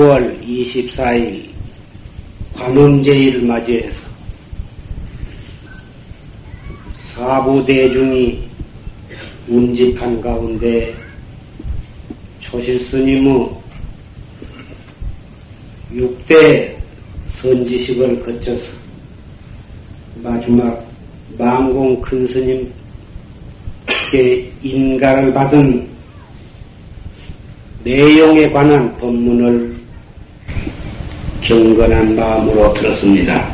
2월 24일 관음제일을 맞이해서 사부대중이 운집한 가운데 조실스님의 6대 선지식을 거쳐서 마지막 망공 큰 스님께 인가를 받은 내용에 관한 법문을 경건한 마음으로 들었습니다.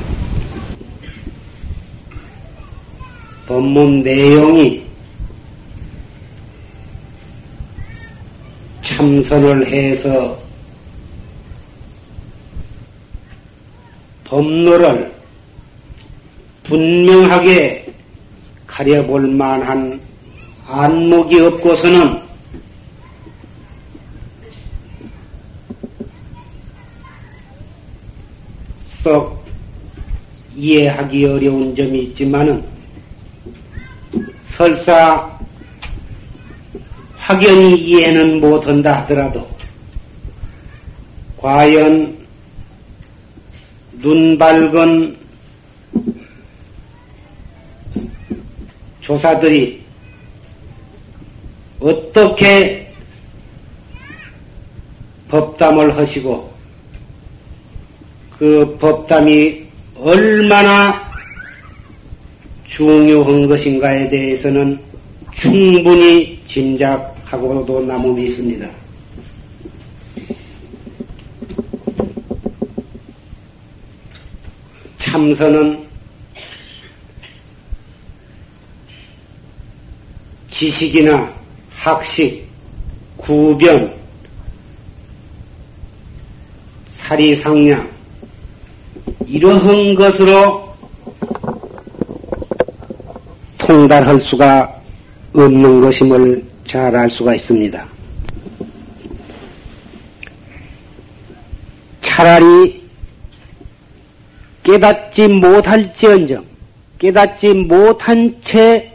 법문 내용이 참선을 해서 법로를 분명하게 가려볼 만한 안목이 없고서는 썩 이해하기 어려운 점이 있지만은 설사 확연히 이해는 못한다 하더라도 과연 눈 밝은 조사들이 어떻게 법담을 하시고 그 법담이 얼마나 중요한 것인가에 대해서는 충분히 짐작하고도 남음이 있습니다. 참선은 지식이나 학식, 구변, 사리상량, 이러한 것으로 통달할 수가 없는 것임을 잘 알 수가 있습니다. 차라리 깨닫지 못할지언정, 깨닫지 못한 채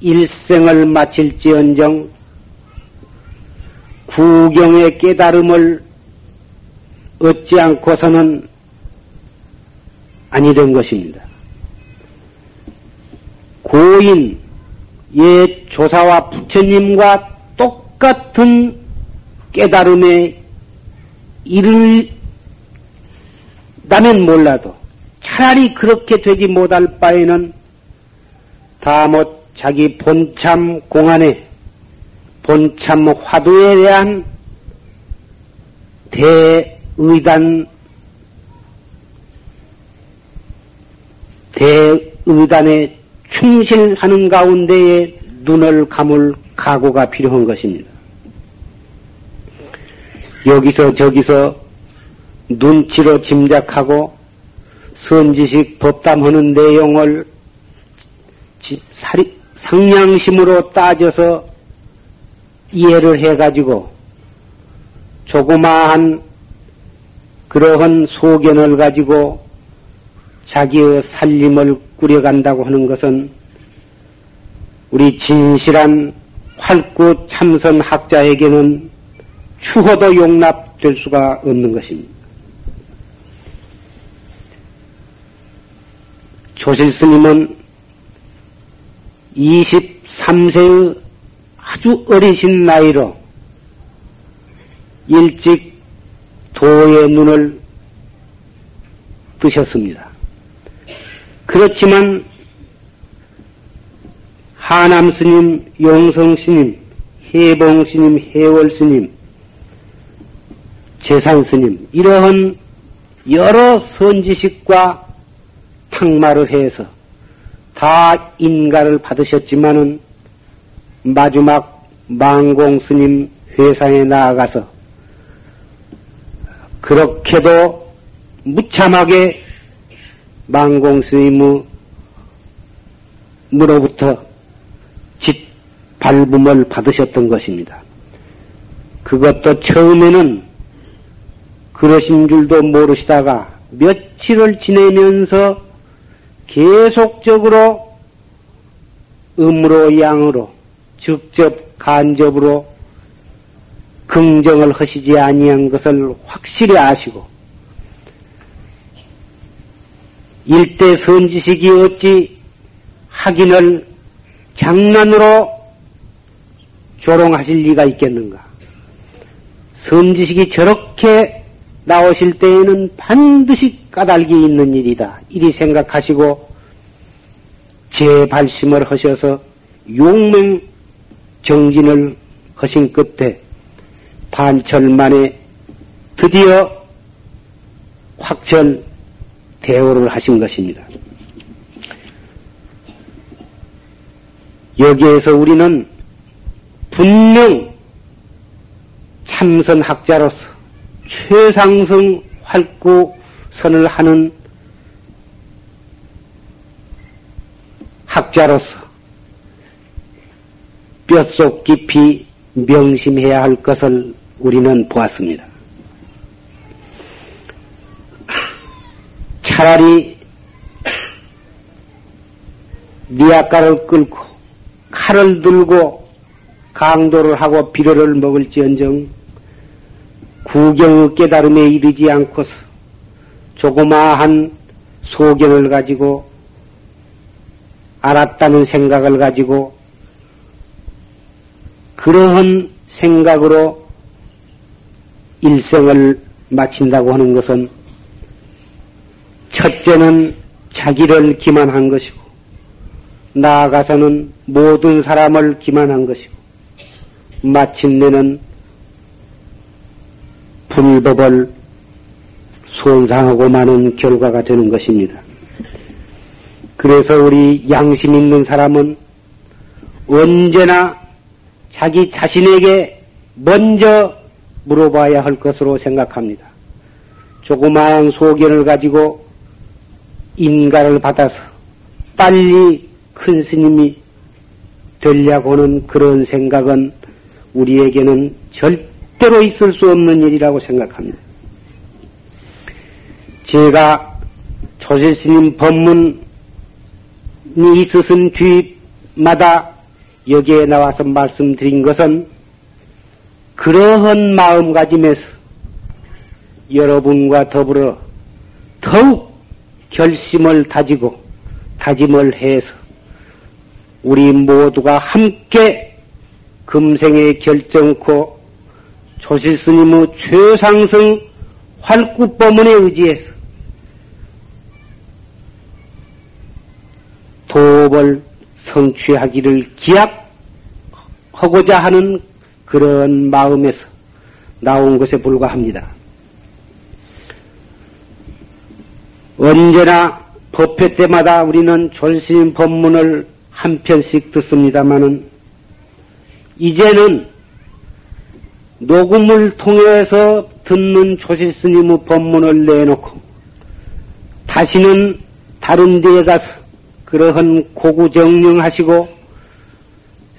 일생을 마칠지언정, 구경의 깨달음을 얻지 않고서는 아니된 것입니다. 고인, 옛 조사와 부처님과 똑같은 깨달음에 이르다면 몰라도 차라리 그렇게 되지 못할 바에는 다못 자기 본참 공안에 본참 화두에 대한 대의단 대의단에 충실하는 가운데에 눈을 감을 각오가 필요한 것입니다. 여기서 저기서 눈치로 짐작하고 선지식 법담하는 내용을 상냥심으로 따져서 이해를 해가지고 조그마한 그러한 소견을 가지고 자기의 살림을 꾸려간다고 하는 것은 우리 진실한 활구 참선 학자에게는 추호도 용납될 수가 없는 것입니다. 조실 스님은 23세의 아주 어리신 나이로 일찍 도의 눈을 뜨셨습니다. 그렇지만 하남 스님, 용성 스님, 해봉 스님, 해월 스님, 재산 스님, 이러한 여러 선지식과 탕마를 해서 다 인가를 받으셨지만은 마지막 망공 스님 회상에 나아가서 그렇게도 무참하게 망공 스님의 무로부터 짓 발붐을 받으셨던 것입니다. 그것도 처음에는 그러신 줄도 모르시다가 며칠을 지내면서 계속적으로 음으로 양으로 직접 간접으로 긍정을 하시지 아니한 것을 확실히 아시고 일대 선지식이 어찌 확인을 장난으로 조롱하실 리가 있겠는가? 선지식이 저렇게 나오실 때에는 반드시 까닭이 있는 일이다. 이리 생각하시고 재발심을 하셔서 용맹 정진을 하신 끝에 반철 만에 드디어 확철 대오를 하신 것입니다. 여기에서 우리는 분명 참선학자로서 최상승 활구선을 하는 학자로서 뼛속 깊이 명심해야 할 것을 우리는 보았습니다. 차라리 니아까를 끌고 칼을 들고 강도를 하고 비료를 먹을지언정 구경의 깨달음에 이르지 않고서 조그마한 소견을 가지고 알았다는 생각을 가지고 그러한 생각으로 일생을 마친다고 하는 것은 첫째는 자기를 기만한 것이고 나아가서는 모든 사람을 기만한 것이고 마침내는 불법을 손상하고 마는 결과가 되는 것입니다. 그래서 우리 양심 있는 사람은 언제나 자기 자신에게 먼저 물어봐야 할 것으로 생각합니다. 조그마한 소견을 가지고 인가를 받아서 빨리 큰 스님이 되려고는 그런 생각은 우리에게는 절대로 있을 수 없는 일이라고 생각합니다. 제가 조실스님 법문이 있으신 뒤마다 여기에 나와서 말씀드린 것은 그러한 마음가짐에서 여러분과 더불어 더욱 결심을 다지고 다짐을 해서 우리 모두가 함께 금생에 결정코 조실스님의 최상승 활구법문에 의지해서 도업을 성취하기를 기약하고자 하는 그런 마음에서 나온 것에 불과합니다. 언제나 법회 때마다 우리는 졸신 법문을 한 편씩 듣습니다마는 이제는 녹음을 통해서 듣는 조실스님의 법문을 내놓고 다시는 다른 데에 가서 그러한 고구정령하시고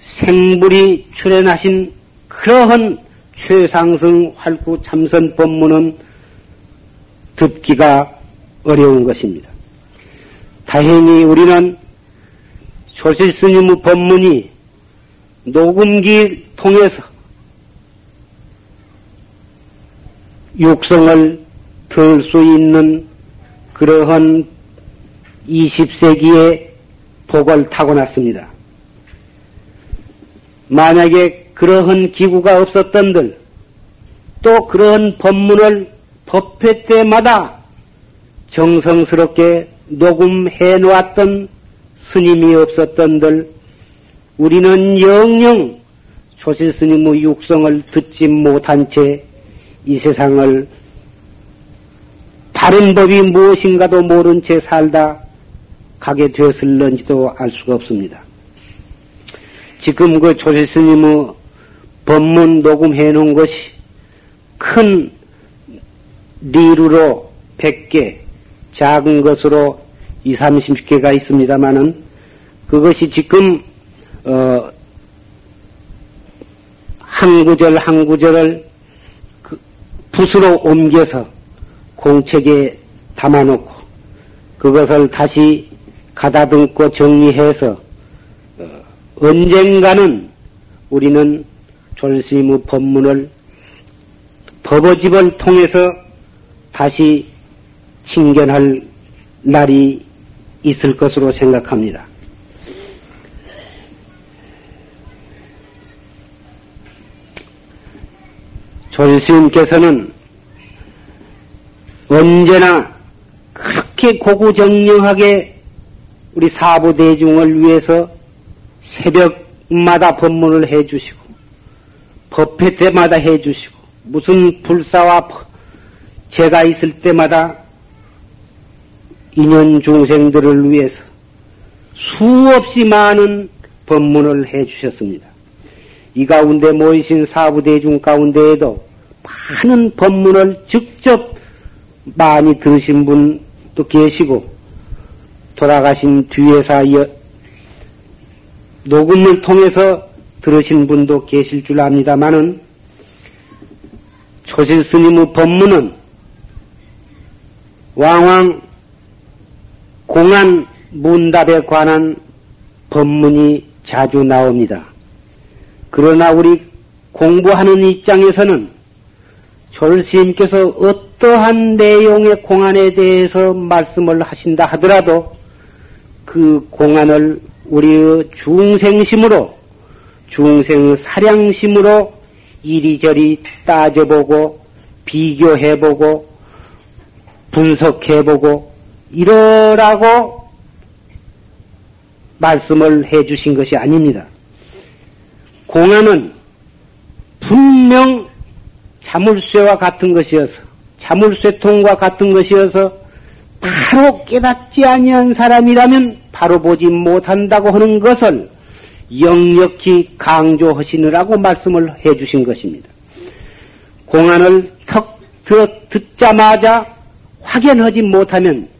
생불이 출연하신 그러한 최상승 활구 참선 법문은 듣기가 어려운 것입니다. 다행히 우리는 조실 스님의 법문이 녹음기 통해서 육성을 들 수 있는 그러한 20세기의 복을 타고났습니다. 만약에 그러한 기구가 없었던들, 또 그러한 법문을 법회 때마다 정성스럽게 녹음해 놓았던 스님이 없었던들, 우리는 영영 조실 스님의 육성을 듣지 못한 채 이 세상을 바른 법이 무엇인가도 모른 채 살다 가게 되었을런지도 알 수가 없습니다. 지금 그 조실 스님의 법문 녹음해 놓은 것이 큰 리루로 100개, 작은 것으로 2, 30개가 있습니다만은 그것이 지금 어, 한 구절 한 구절을 그 붓으로 옮겨서 공책에 담아놓고 그것을 다시 가다듬고 정리해서 어, 언젠가는 우리는 조실스님의 법문을 법어집을 통해서 다시 칭견할 날이 있을 것으로 생각합니다. 조실스님께서는 언제나 그렇게 고구정령하게 우리 사부 대중을 위해서 새벽마다 법문을 해주시고 법회 때마다 해주시고 무슨 불사와 제가 있을 때마다 인연 중생들을 위해서 수없이 많은 법문을 해 주셨습니다. 이 가운데 모이신 사부대중 가운데에도 많은 법문을 직접 많이 들으신 분도 계시고 돌아가신 뒤에서 녹음을 통해서 들으신 분도 계실 줄 압니다만은 초실 스님의 법문은 왕왕 공안 문답에 관한 법문이 자주 나옵니다. 그러나 우리 공부하는 입장에서는 졸스님께서 어떠한 내용의 공안에 대해서 말씀을 하신다 하더라도 그 공안을 우리의 중생심으로 중생의 사량심으로 이리저리 따져보고 비교해보고 분석해보고 이러라고 말씀을 해 주신 것이 아닙니다. 공안은 분명 자물쇠와 같은 것이어서 자물쇠통과 같은 것이어서 바로 깨닫지 아니한 사람이라면 바로 보지 못한다고 하는 것을 역력히 강조하시느라고 말씀을 해 주신 것입니다. 공안을 턱 들어 듣자마자 확연하지 못하면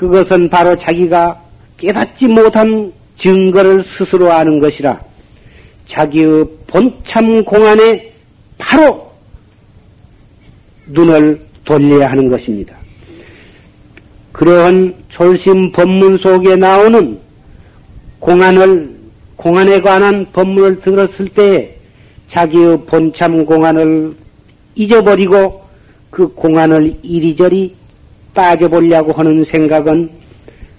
그것은 바로 자기가 깨닫지 못한 증거를 스스로 아는 것이라 자기의 본참 공안에 바로 눈을 돌려야 하는 것입니다. 그러한 졸심 법문 속에 나오는 공안을 공안에 관한 법문을 들었을 때 자기의 본참 공안을 잊어버리고 그 공안을 이리저리 따져보려고 하는 생각은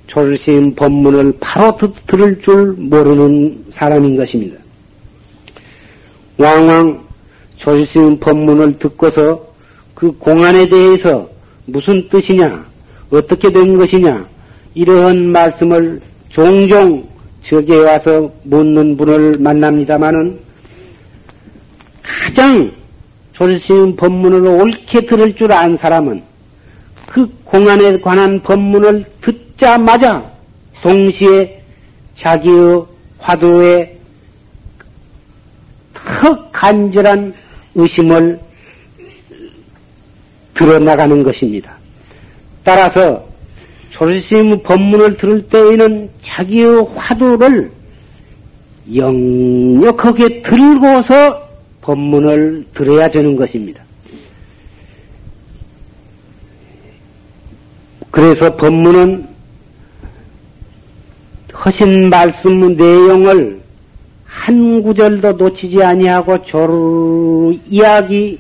졸심 법문을 바로 들을 줄 모르는 사람인 것입니다. 왕왕 졸심 법문을 듣고서 그 공안에 대해서 무슨 뜻이냐, 어떻게 된 것이냐, 이러한 말씀을 종종 저기에 와서 묻는 분을 만납니다마는 가장 조실스님 법문을 옳게 들을 줄 안 사람은 그 공안에 관한 법문을 듣자마자 동시에 자기의 화두에 턱 간절한 의심을 드러나가는 것입니다. 따라서 조실스님 법문을 들을 때에는 자기의 화두를 영역하게 들고서 법문을 들어야 되는 것입니다. 그래서 법문은 허신 말씀 내용을 한 구절도 놓치지 아니하고 조르 이야기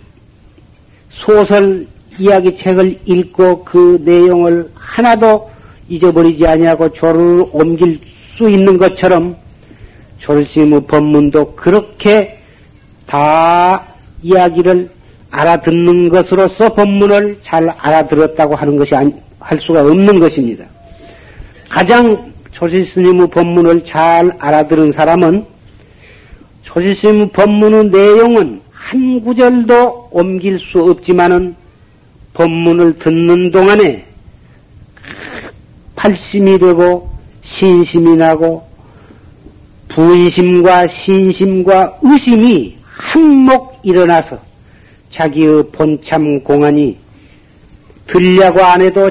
소설 이야기 책을 읽고 그 내용을 하나도 잊어버리지 아니하고 조를 옮길 수 있는 것처럼 졸심의 법문도 그렇게 다 이야기를 알아듣는 것으로서 법문을 잘 알아들었다고 하는 것이 할 수가 없는 것입니다. 가장 조실스님의 법문을 잘 알아들은 사람은 조실스님의 법문의 내용은 한 구절도 옮길 수 없지만은 법문을 듣는 동안에 팔심이 되고 신심이 나고 부의심과 신심과 의심이 한몫 일어나서 자기의 본참 공안이 들려고 안 해도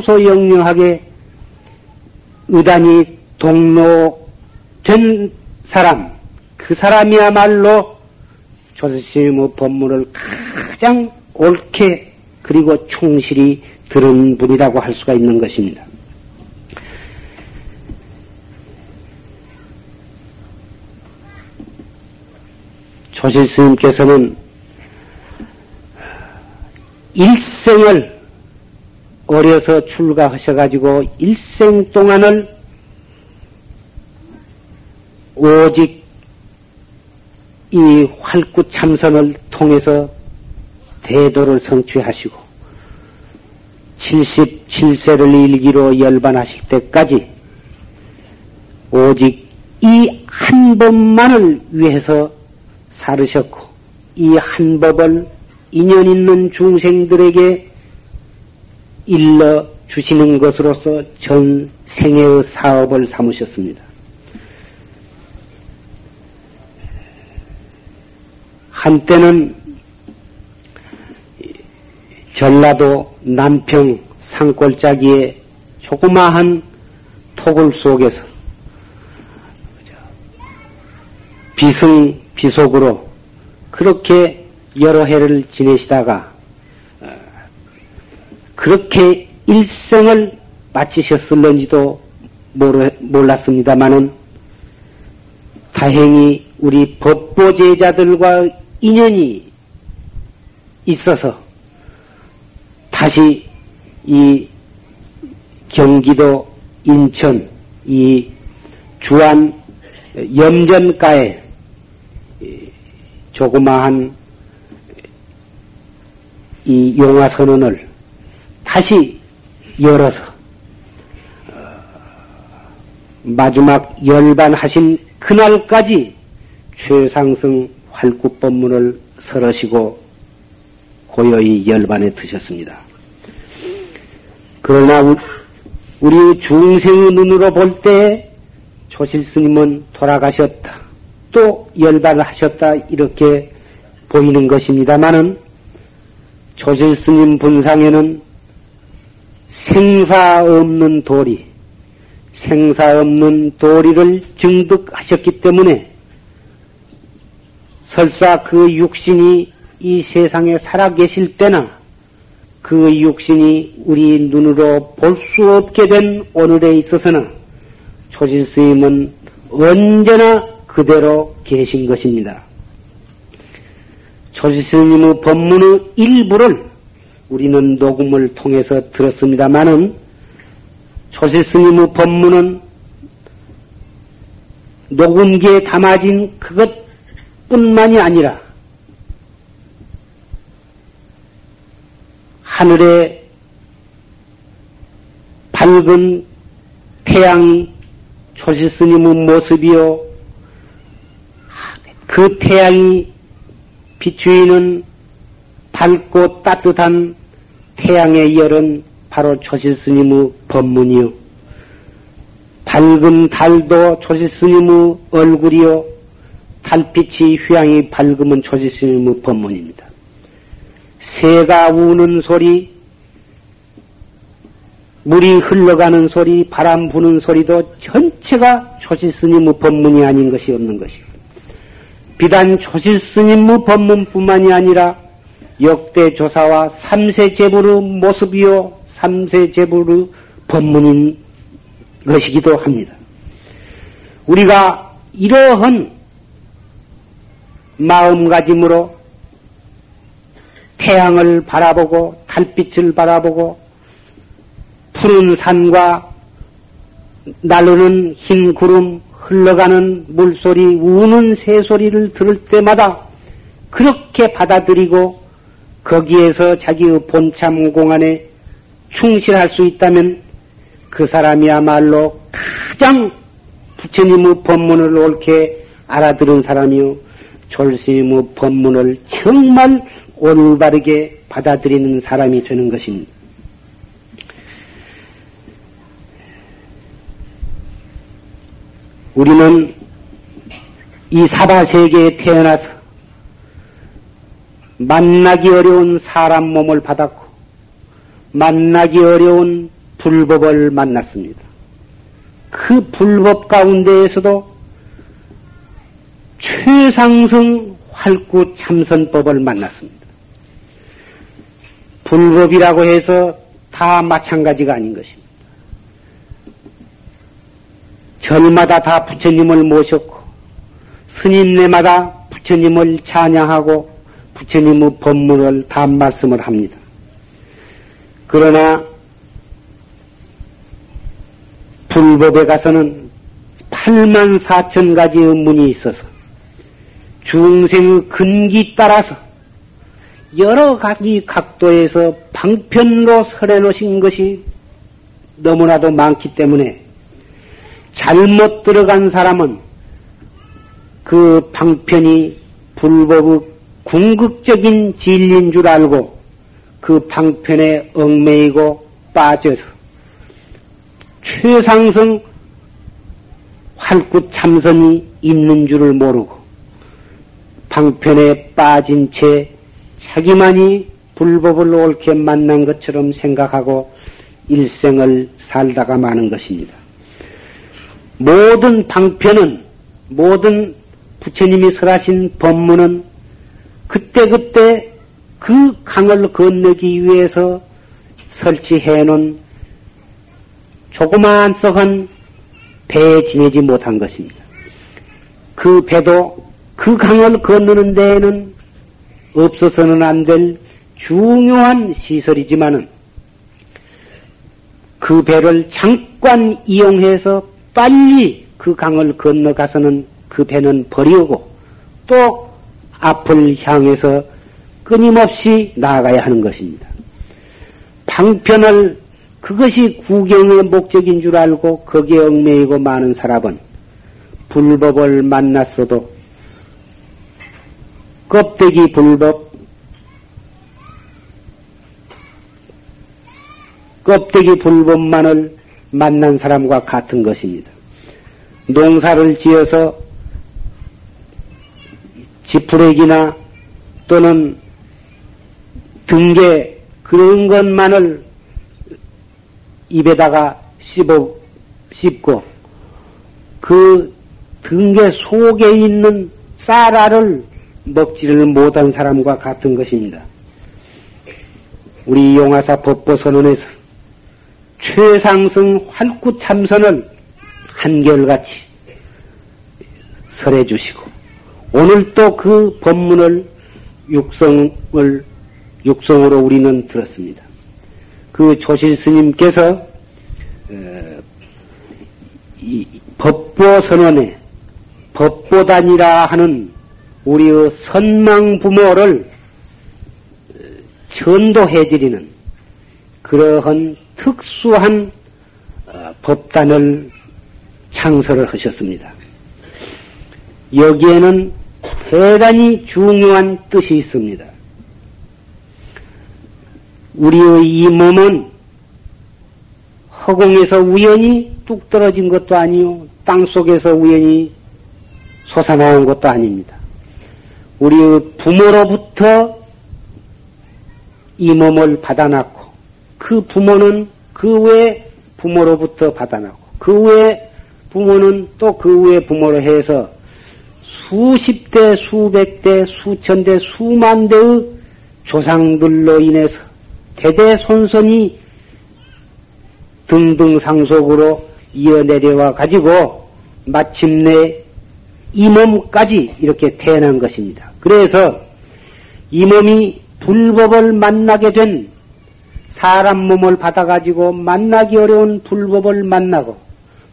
소소영영하게 의단이 동로된 사람, 그 사람이야말로 조선스님의 뭐 법문을 가장 옳게 그리고 충실히 들은 분이라고 할 수가 있는 것입니다. 조실 스님께서는 일생을 어려서 출가하셔가지고 일생 동안을 오직 이 활구 참선을 통해서 대도를 성취하시고 77세를 일기로 열반하실 때까지 오직 이 한 법만을 위해서 살으셨고 이 한 법을 인연 있는 중생들에게 일러 주시는 것으로서 전 생애의 사업을 삼으셨습니다. 한때는 전라도 남평 산골짜기에 조그마한 토굴 속에서 비승 비속으로 그렇게 여러 해를 지내시다가 어, 그렇게 일생을 마치셨을런지도 몰랐습니다마는 다행히 우리 법보 제자들과 인연이 있어서 다시 이 경기도 인천 이 주안 염전가에 조그마한 이 용화 선언을 다시 열어서 어, 마지막 열반하신 그날까지 최상승 활구법문을 설하시고 고요히 열반에 드셨습니다. 그러나 우리 중생의 눈으로 볼 때 조실 스님은 돌아가셨다. 또 열반을 하셨다. 이렇게 보이는 것입니다만은 조실 스님 분상에는 생사 없는 도리, 생사 없는 도리를 증득하셨기 때문에 설사 그 육신이 이 세상에 살아계실 때나 그 육신이 우리 눈으로 볼 수 없게 된 오늘에 있어서는 초진 스님은 언제나 그대로 계신 것입니다. 초진 스님의 법문의 일부를 우리는 녹음을 통해서 들었습니다마는 초진 스님의 법문은 녹음기에 담아진 그것뿐만이 아니라 하늘에 밝은 태양이 초시스님의 모습이요. 그 태양이 비추이는 밝고 따뜻한 태양의 열은 바로 초시스님의 법문이요. 밝은 달도 초시스님의 얼굴이요. 달빛이 휘황이 밝으면 초시스님의 법문입니다. 새가 우는 소리, 물이 흘러가는 소리, 바람 부는 소리도 전체가 조실스님의 법문이 아닌 것이 없는 것이고, 비단 조실스님의 법문뿐만이 아니라 역대 조사와 삼세 제불의 모습이요, 삼세 제불의 법문인 것이기도 합니다. 우리가 이러한 마음가짐으로 태양을 바라보고 달빛을 바라보고 푸른 산과 날르는 흰 구름 흘러가는 물소리 우는 새소리를 들을 때마다 그렇게 받아들이고 거기에서 자기의 본참 공안에 충실할 수 있다면 그 사람이야말로 가장 부처님의 법문을 옳게 알아들은 사람이요. 졸스님의 법문을 정말 올바르게 받아들이는 사람이 되는 것입니다. 우리는 이 사바 세계에 태어나서 만나기 어려운 사람 몸을 받았고 만나기 어려운 불법을 만났습니다. 그 불법 가운데에서도 최상승 활구 참선법을 만났습니다. 불법이라고 해서 다 마찬가지가 아닌 것입니다. 절마다 다 부처님을 모셨고 스님네마다 부처님을 찬양하고 부처님의 법문을 다 말씀을 합니다. 그러나 불법에 가서는 8만 4천 가지의 문이 있어서 중생의 근기 따라서 여러 가지 각도에서 방편으로 설해 놓으신 것이 너무나도 많기 때문에 잘못 들어간 사람은 그 방편이 불법의 궁극적인 진리인 줄 알고 그 방편에 얽매이고 빠져서 최상승 활구 참선이 있는 줄을 모르고 방편에 빠진 채 자기만이 불법을 옳게 만난 것처럼 생각하고 일생을 살다가 마는 것입니다. 모든 방편은 모든 부처님이 설하신 법문은 그때그때 그 강을 건너기 위해서 설치해 놓은 조그마한 썩은 배에 지내지 못한 것입니다. 그 배도 그 강을 건너는 데에는 없어서는 안 될 중요한 시설이지만은 그 배를 잠깐 이용해서 빨리 그 강을 건너가서는 그 배는 버리고 또 앞을 향해서 끊임없이 나아가야 하는 것입니다. 방편을 그것이 구경의 목적인 줄 알고 거기에 얽매이고 많은 사람은 불법을 만났어도 껍데기 불법, 껍데기 불법만을 만난 사람과 같은 것입니다. 농사를 지어서 지푸레기나 또는 등계 그런 것만을 입에다가 씹어, 씹고 그 등계 속에 있는 쌀알을 먹지를 못한 사람과 같은 것입니다. 우리 용화사 법보선언에서 최상승 활구 참선을 한결같이 설해 주시고 오늘 또 그 법문을 육성을 육성으로 우리는 들었습니다. 그 조실 스님께서 어, 법보 선언에 법보단이라 하는 우리의 선망 부모를 어, 전도해드리는 그러한 특수한 어, 법단을 창설을 하셨습니다. 여기에는 대단히 중요한 뜻이 있습니다. 우리의 이 몸은 허공에서 우연히 뚝 떨어진 것도 아니요, 땅 속에서 우연히 솟아나온 것도 아닙니다. 우리의 부모로부터 이 몸을 받아놨고, 그 부모는 그 외 부모로부터 받아놨고, 그 외 부모는 또 그 외 부모로 해서 수십 대, 수백 대, 수천 대, 수만 대의 조상들로 인해서 대대손손이 등등상속으로 이어내려와 가지고 마침내 이 몸까지 이렇게 태어난 것입니다. 그래서 이 몸이 불법을 만나게 된 사람 몸을 받아가지고 만나기 어려운 불법을 만나고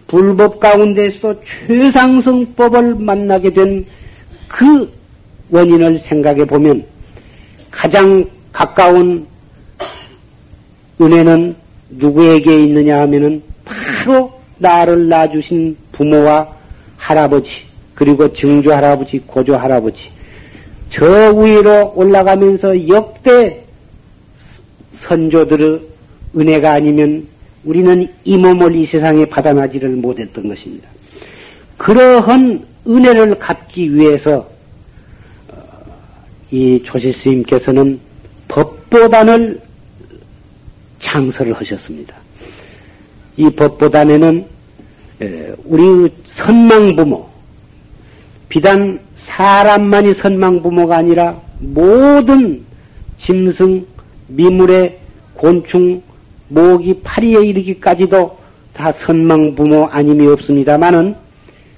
불법 가운데서 최상승법을 만나게 된 그 원인을 생각해 보면 가장 가까운 은혜는 누구에게 있느냐 하면은 바로 나를 낳아주신 부모와 할아버지, 그리고 증조 할아버지, 고조 할아버지, 저 위로 올라가면서 역대 선조들의 은혜가 아니면 우리는 이 몸을 이 세상에 받아나지를 못했던 것입니다. 그러한 은혜를 갚기 위해서 어, 이 조실 스님께서는 법보단을 창설을 하셨습니다. 이 법보단에는 우리 선망부모, 비단 사람만이 선망부모가 아니라 모든 짐승, 미물의 곤충, 모기, 파리에 이르기까지도 다 선망부모 아님이 없습니다만은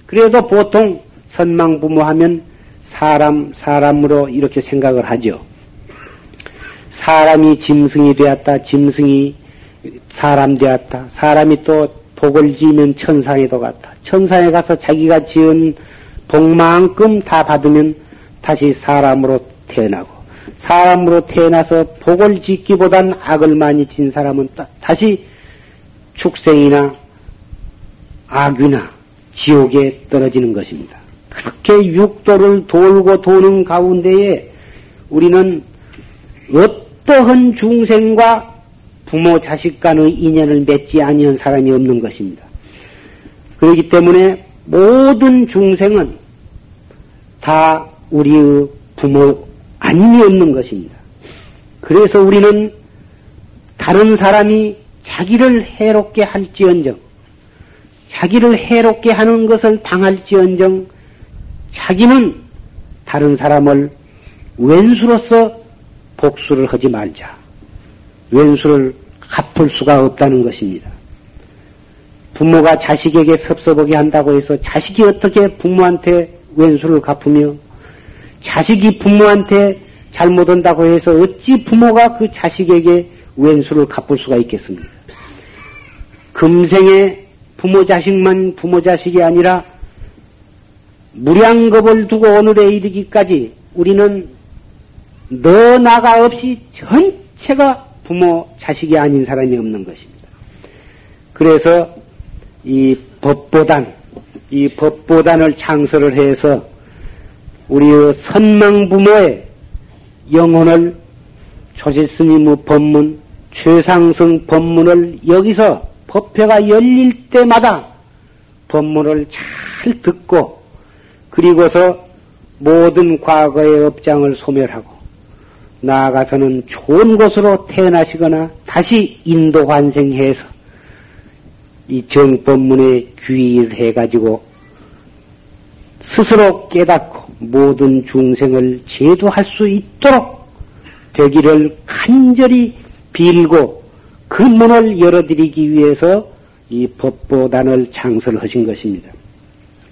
그래도 보통 선망부모 하면 사람, 사람으로 이렇게 생각을 하죠. 사람이 짐승이 되었다, 짐승이 사람 되었다, 사람이 또 복을 지으면 천상에도 갔다. 천상에 가서 자기가 지은 복만큼 다 받으면 다시 사람으로 태어나고, 사람으로 태어나서 복을 짓기보단 악을 많이 진 사람은 다시 축생이나 악이나 지옥에 떨어지는 것입니다. 그렇게 육도를 돌고 도는 가운데에 우리는 어떠한 중생과 부모 자식 간의 인연을 맺지 아니한 사람이 없는 것입니다. 그렇기 때문에 모든 중생은 다 우리의 부모 아님이 없는 것입니다. 그래서 우리는 다른 사람이 자기를 해롭게 할지언정, 자기를 해롭게 하는 것을 당할지언정, 자기는 다른 사람을 왼수로서 복수를 하지 말자. 왼수를 갚을 수가 없다는 것입니다. 부모가 자식에게 섭섭하게 한다고 해서 자식이 어떻게 부모한테 왼수를 갚으며 자식이 부모한테 잘못 한다고 해서 어찌 부모가 그 자식에게 왼수를 갚을 수가 있겠습니까? 금생에 부모 자식만 부모 자식이 아니라 무량겁을 두고 오늘에 이르기까지 우리는 너 나가 없이 전체가 부모 자식이 아닌 사람이 없는 것입니다. 그래서 이 법보단 이 법보단을 창설을 해서 우리의 선망 부모의 영혼을 조실스님의 법문 최상승 법문을 여기서 법회가 열릴 때마다 법문을 잘 듣고 그리고서 모든 과거의 업장을 소멸하고 나아가서는 좋은 곳으로 태어나시거나 다시 인도 환생해서 이 정법문에 귀의를 해가지고 스스로 깨닫고 모든 중생을 제도할 수 있도록 되기를 간절히 빌고 그 문을 열어드리기 위해서 이 법보단을 창설하신 것입니다.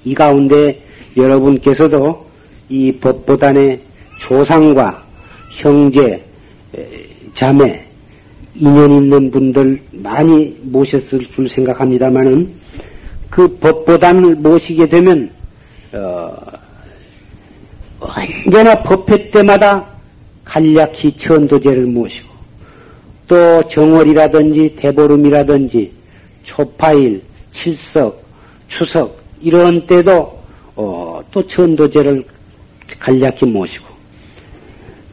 이 가운데 여러분께서도 이 법보단의 조상과 형제, 자매, 인연 있는 분들 많이 모셨을 줄 생각합니다만은 그 법보단을 모시게 되면 어, 언제나 법회 때마다 간략히 천도제를 모시고 또 정월이라든지 대보름이라든지 초파일, 칠석, 추석 이런 때도 어, 또 천도제를 간략히 모시고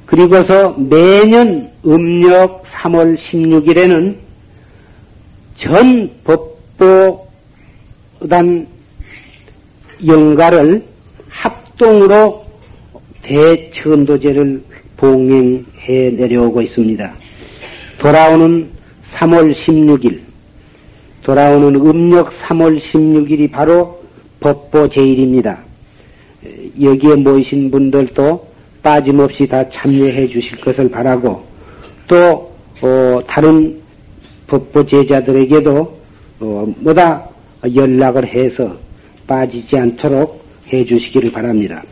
그리고서 매년 음력 3월 16일에는 전 법보단 영가를 합동으로 대천도제를 봉행해 내려오고 있습니다. 돌아오는 3월 16일, 돌아오는 음력 3월 16일이 바로 법보 제일입니다. 여기에 모이신 분들도 빠짐없이 다 참여해 주실 것을 바라고 또 어, 다른 법보 제자들에게도 어, 뭐다 연락을 해서 빠지지 않도록 해 주시기를 바랍니다.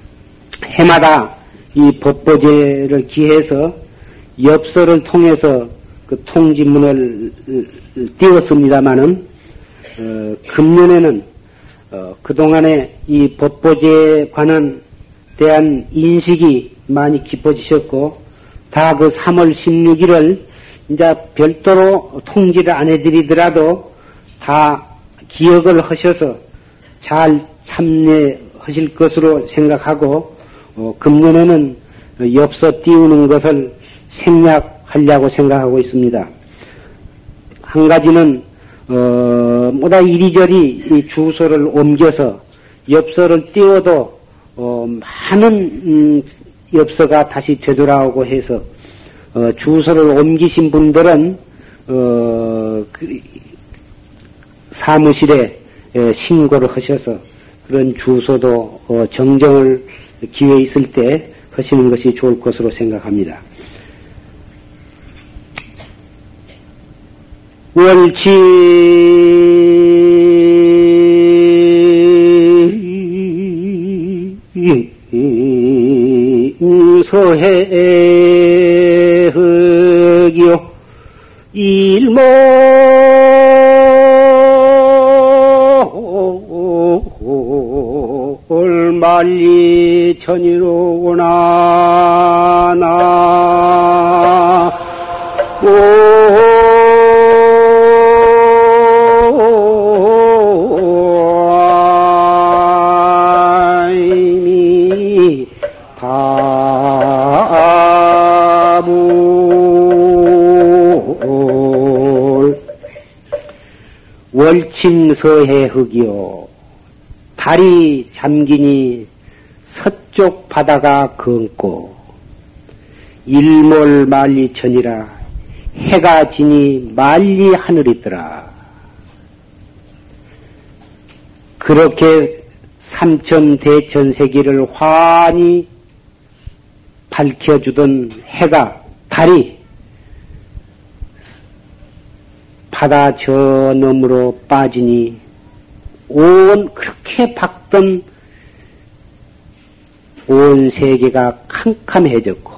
해마다 이 법보제를 기해서 엽서를 통해서 그 통지문을 띄웠습니다마는 어, 금년에는 어, 그동안에 이 법보제에 관한 대한 인식이 많이 깊어지셨고 다 그 3월 16일을 이제 별도로 통지를 안 해드리더라도 다 기억을 하셔서 잘 참여하실 것으로 생각하고 어, 금년에는 엽서 띄우는 것을 생략하려고 생각하고 있습니다. 한 가지는 어, 뭐다 이리저리 이 주소를 옮겨서 엽서를 띄워도 어, 많은 음, 엽서가 다시 되돌아오고 해서 어, 주소를 옮기신 분들은 어, 그, 사무실에 에, 신고를 하셔서 그런 주소도 어, 정정을 기회 있을 때 하시는 것이 좋을 것으로 생각합니다. 원치 서해 천이로구나 나 월침서해 흑이요. 달이 잠기니 바다가 검고 일몰 만리천이라 해가 지니 만리 하늘이더라. 그렇게 삼천 대천 세계를 환히 밝혀주던 해가 달이 바다 저 너머로 빠지니 온 그렇게 밝던 온 세계가 캄캄해졌고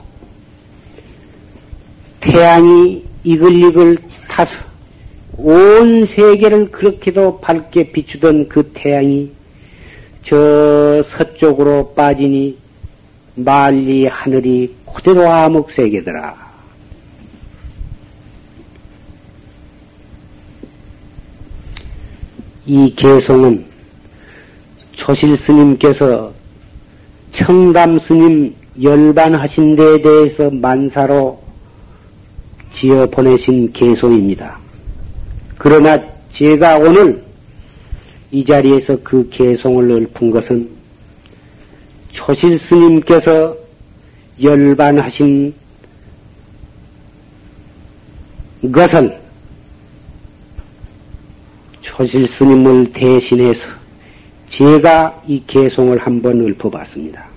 태양이 이글이글 타서 온 세계를 그렇게도 밝게 비추던 그 태양이 저 서쪽으로 빠지니 만리 하늘이 그대로 암흑세계더라. 이 개송은 초실 스님께서 청담 스님 열반하신 데에 대해서 만사로 지어 보내신 개송입니다. 그러나 제가 오늘 이 자리에서 그 개송을 읊은 것은 초실 스님께서 열반하신 것은 초실 스님을 대신해서 제가 이 개송을 한번 읊어봤습니다.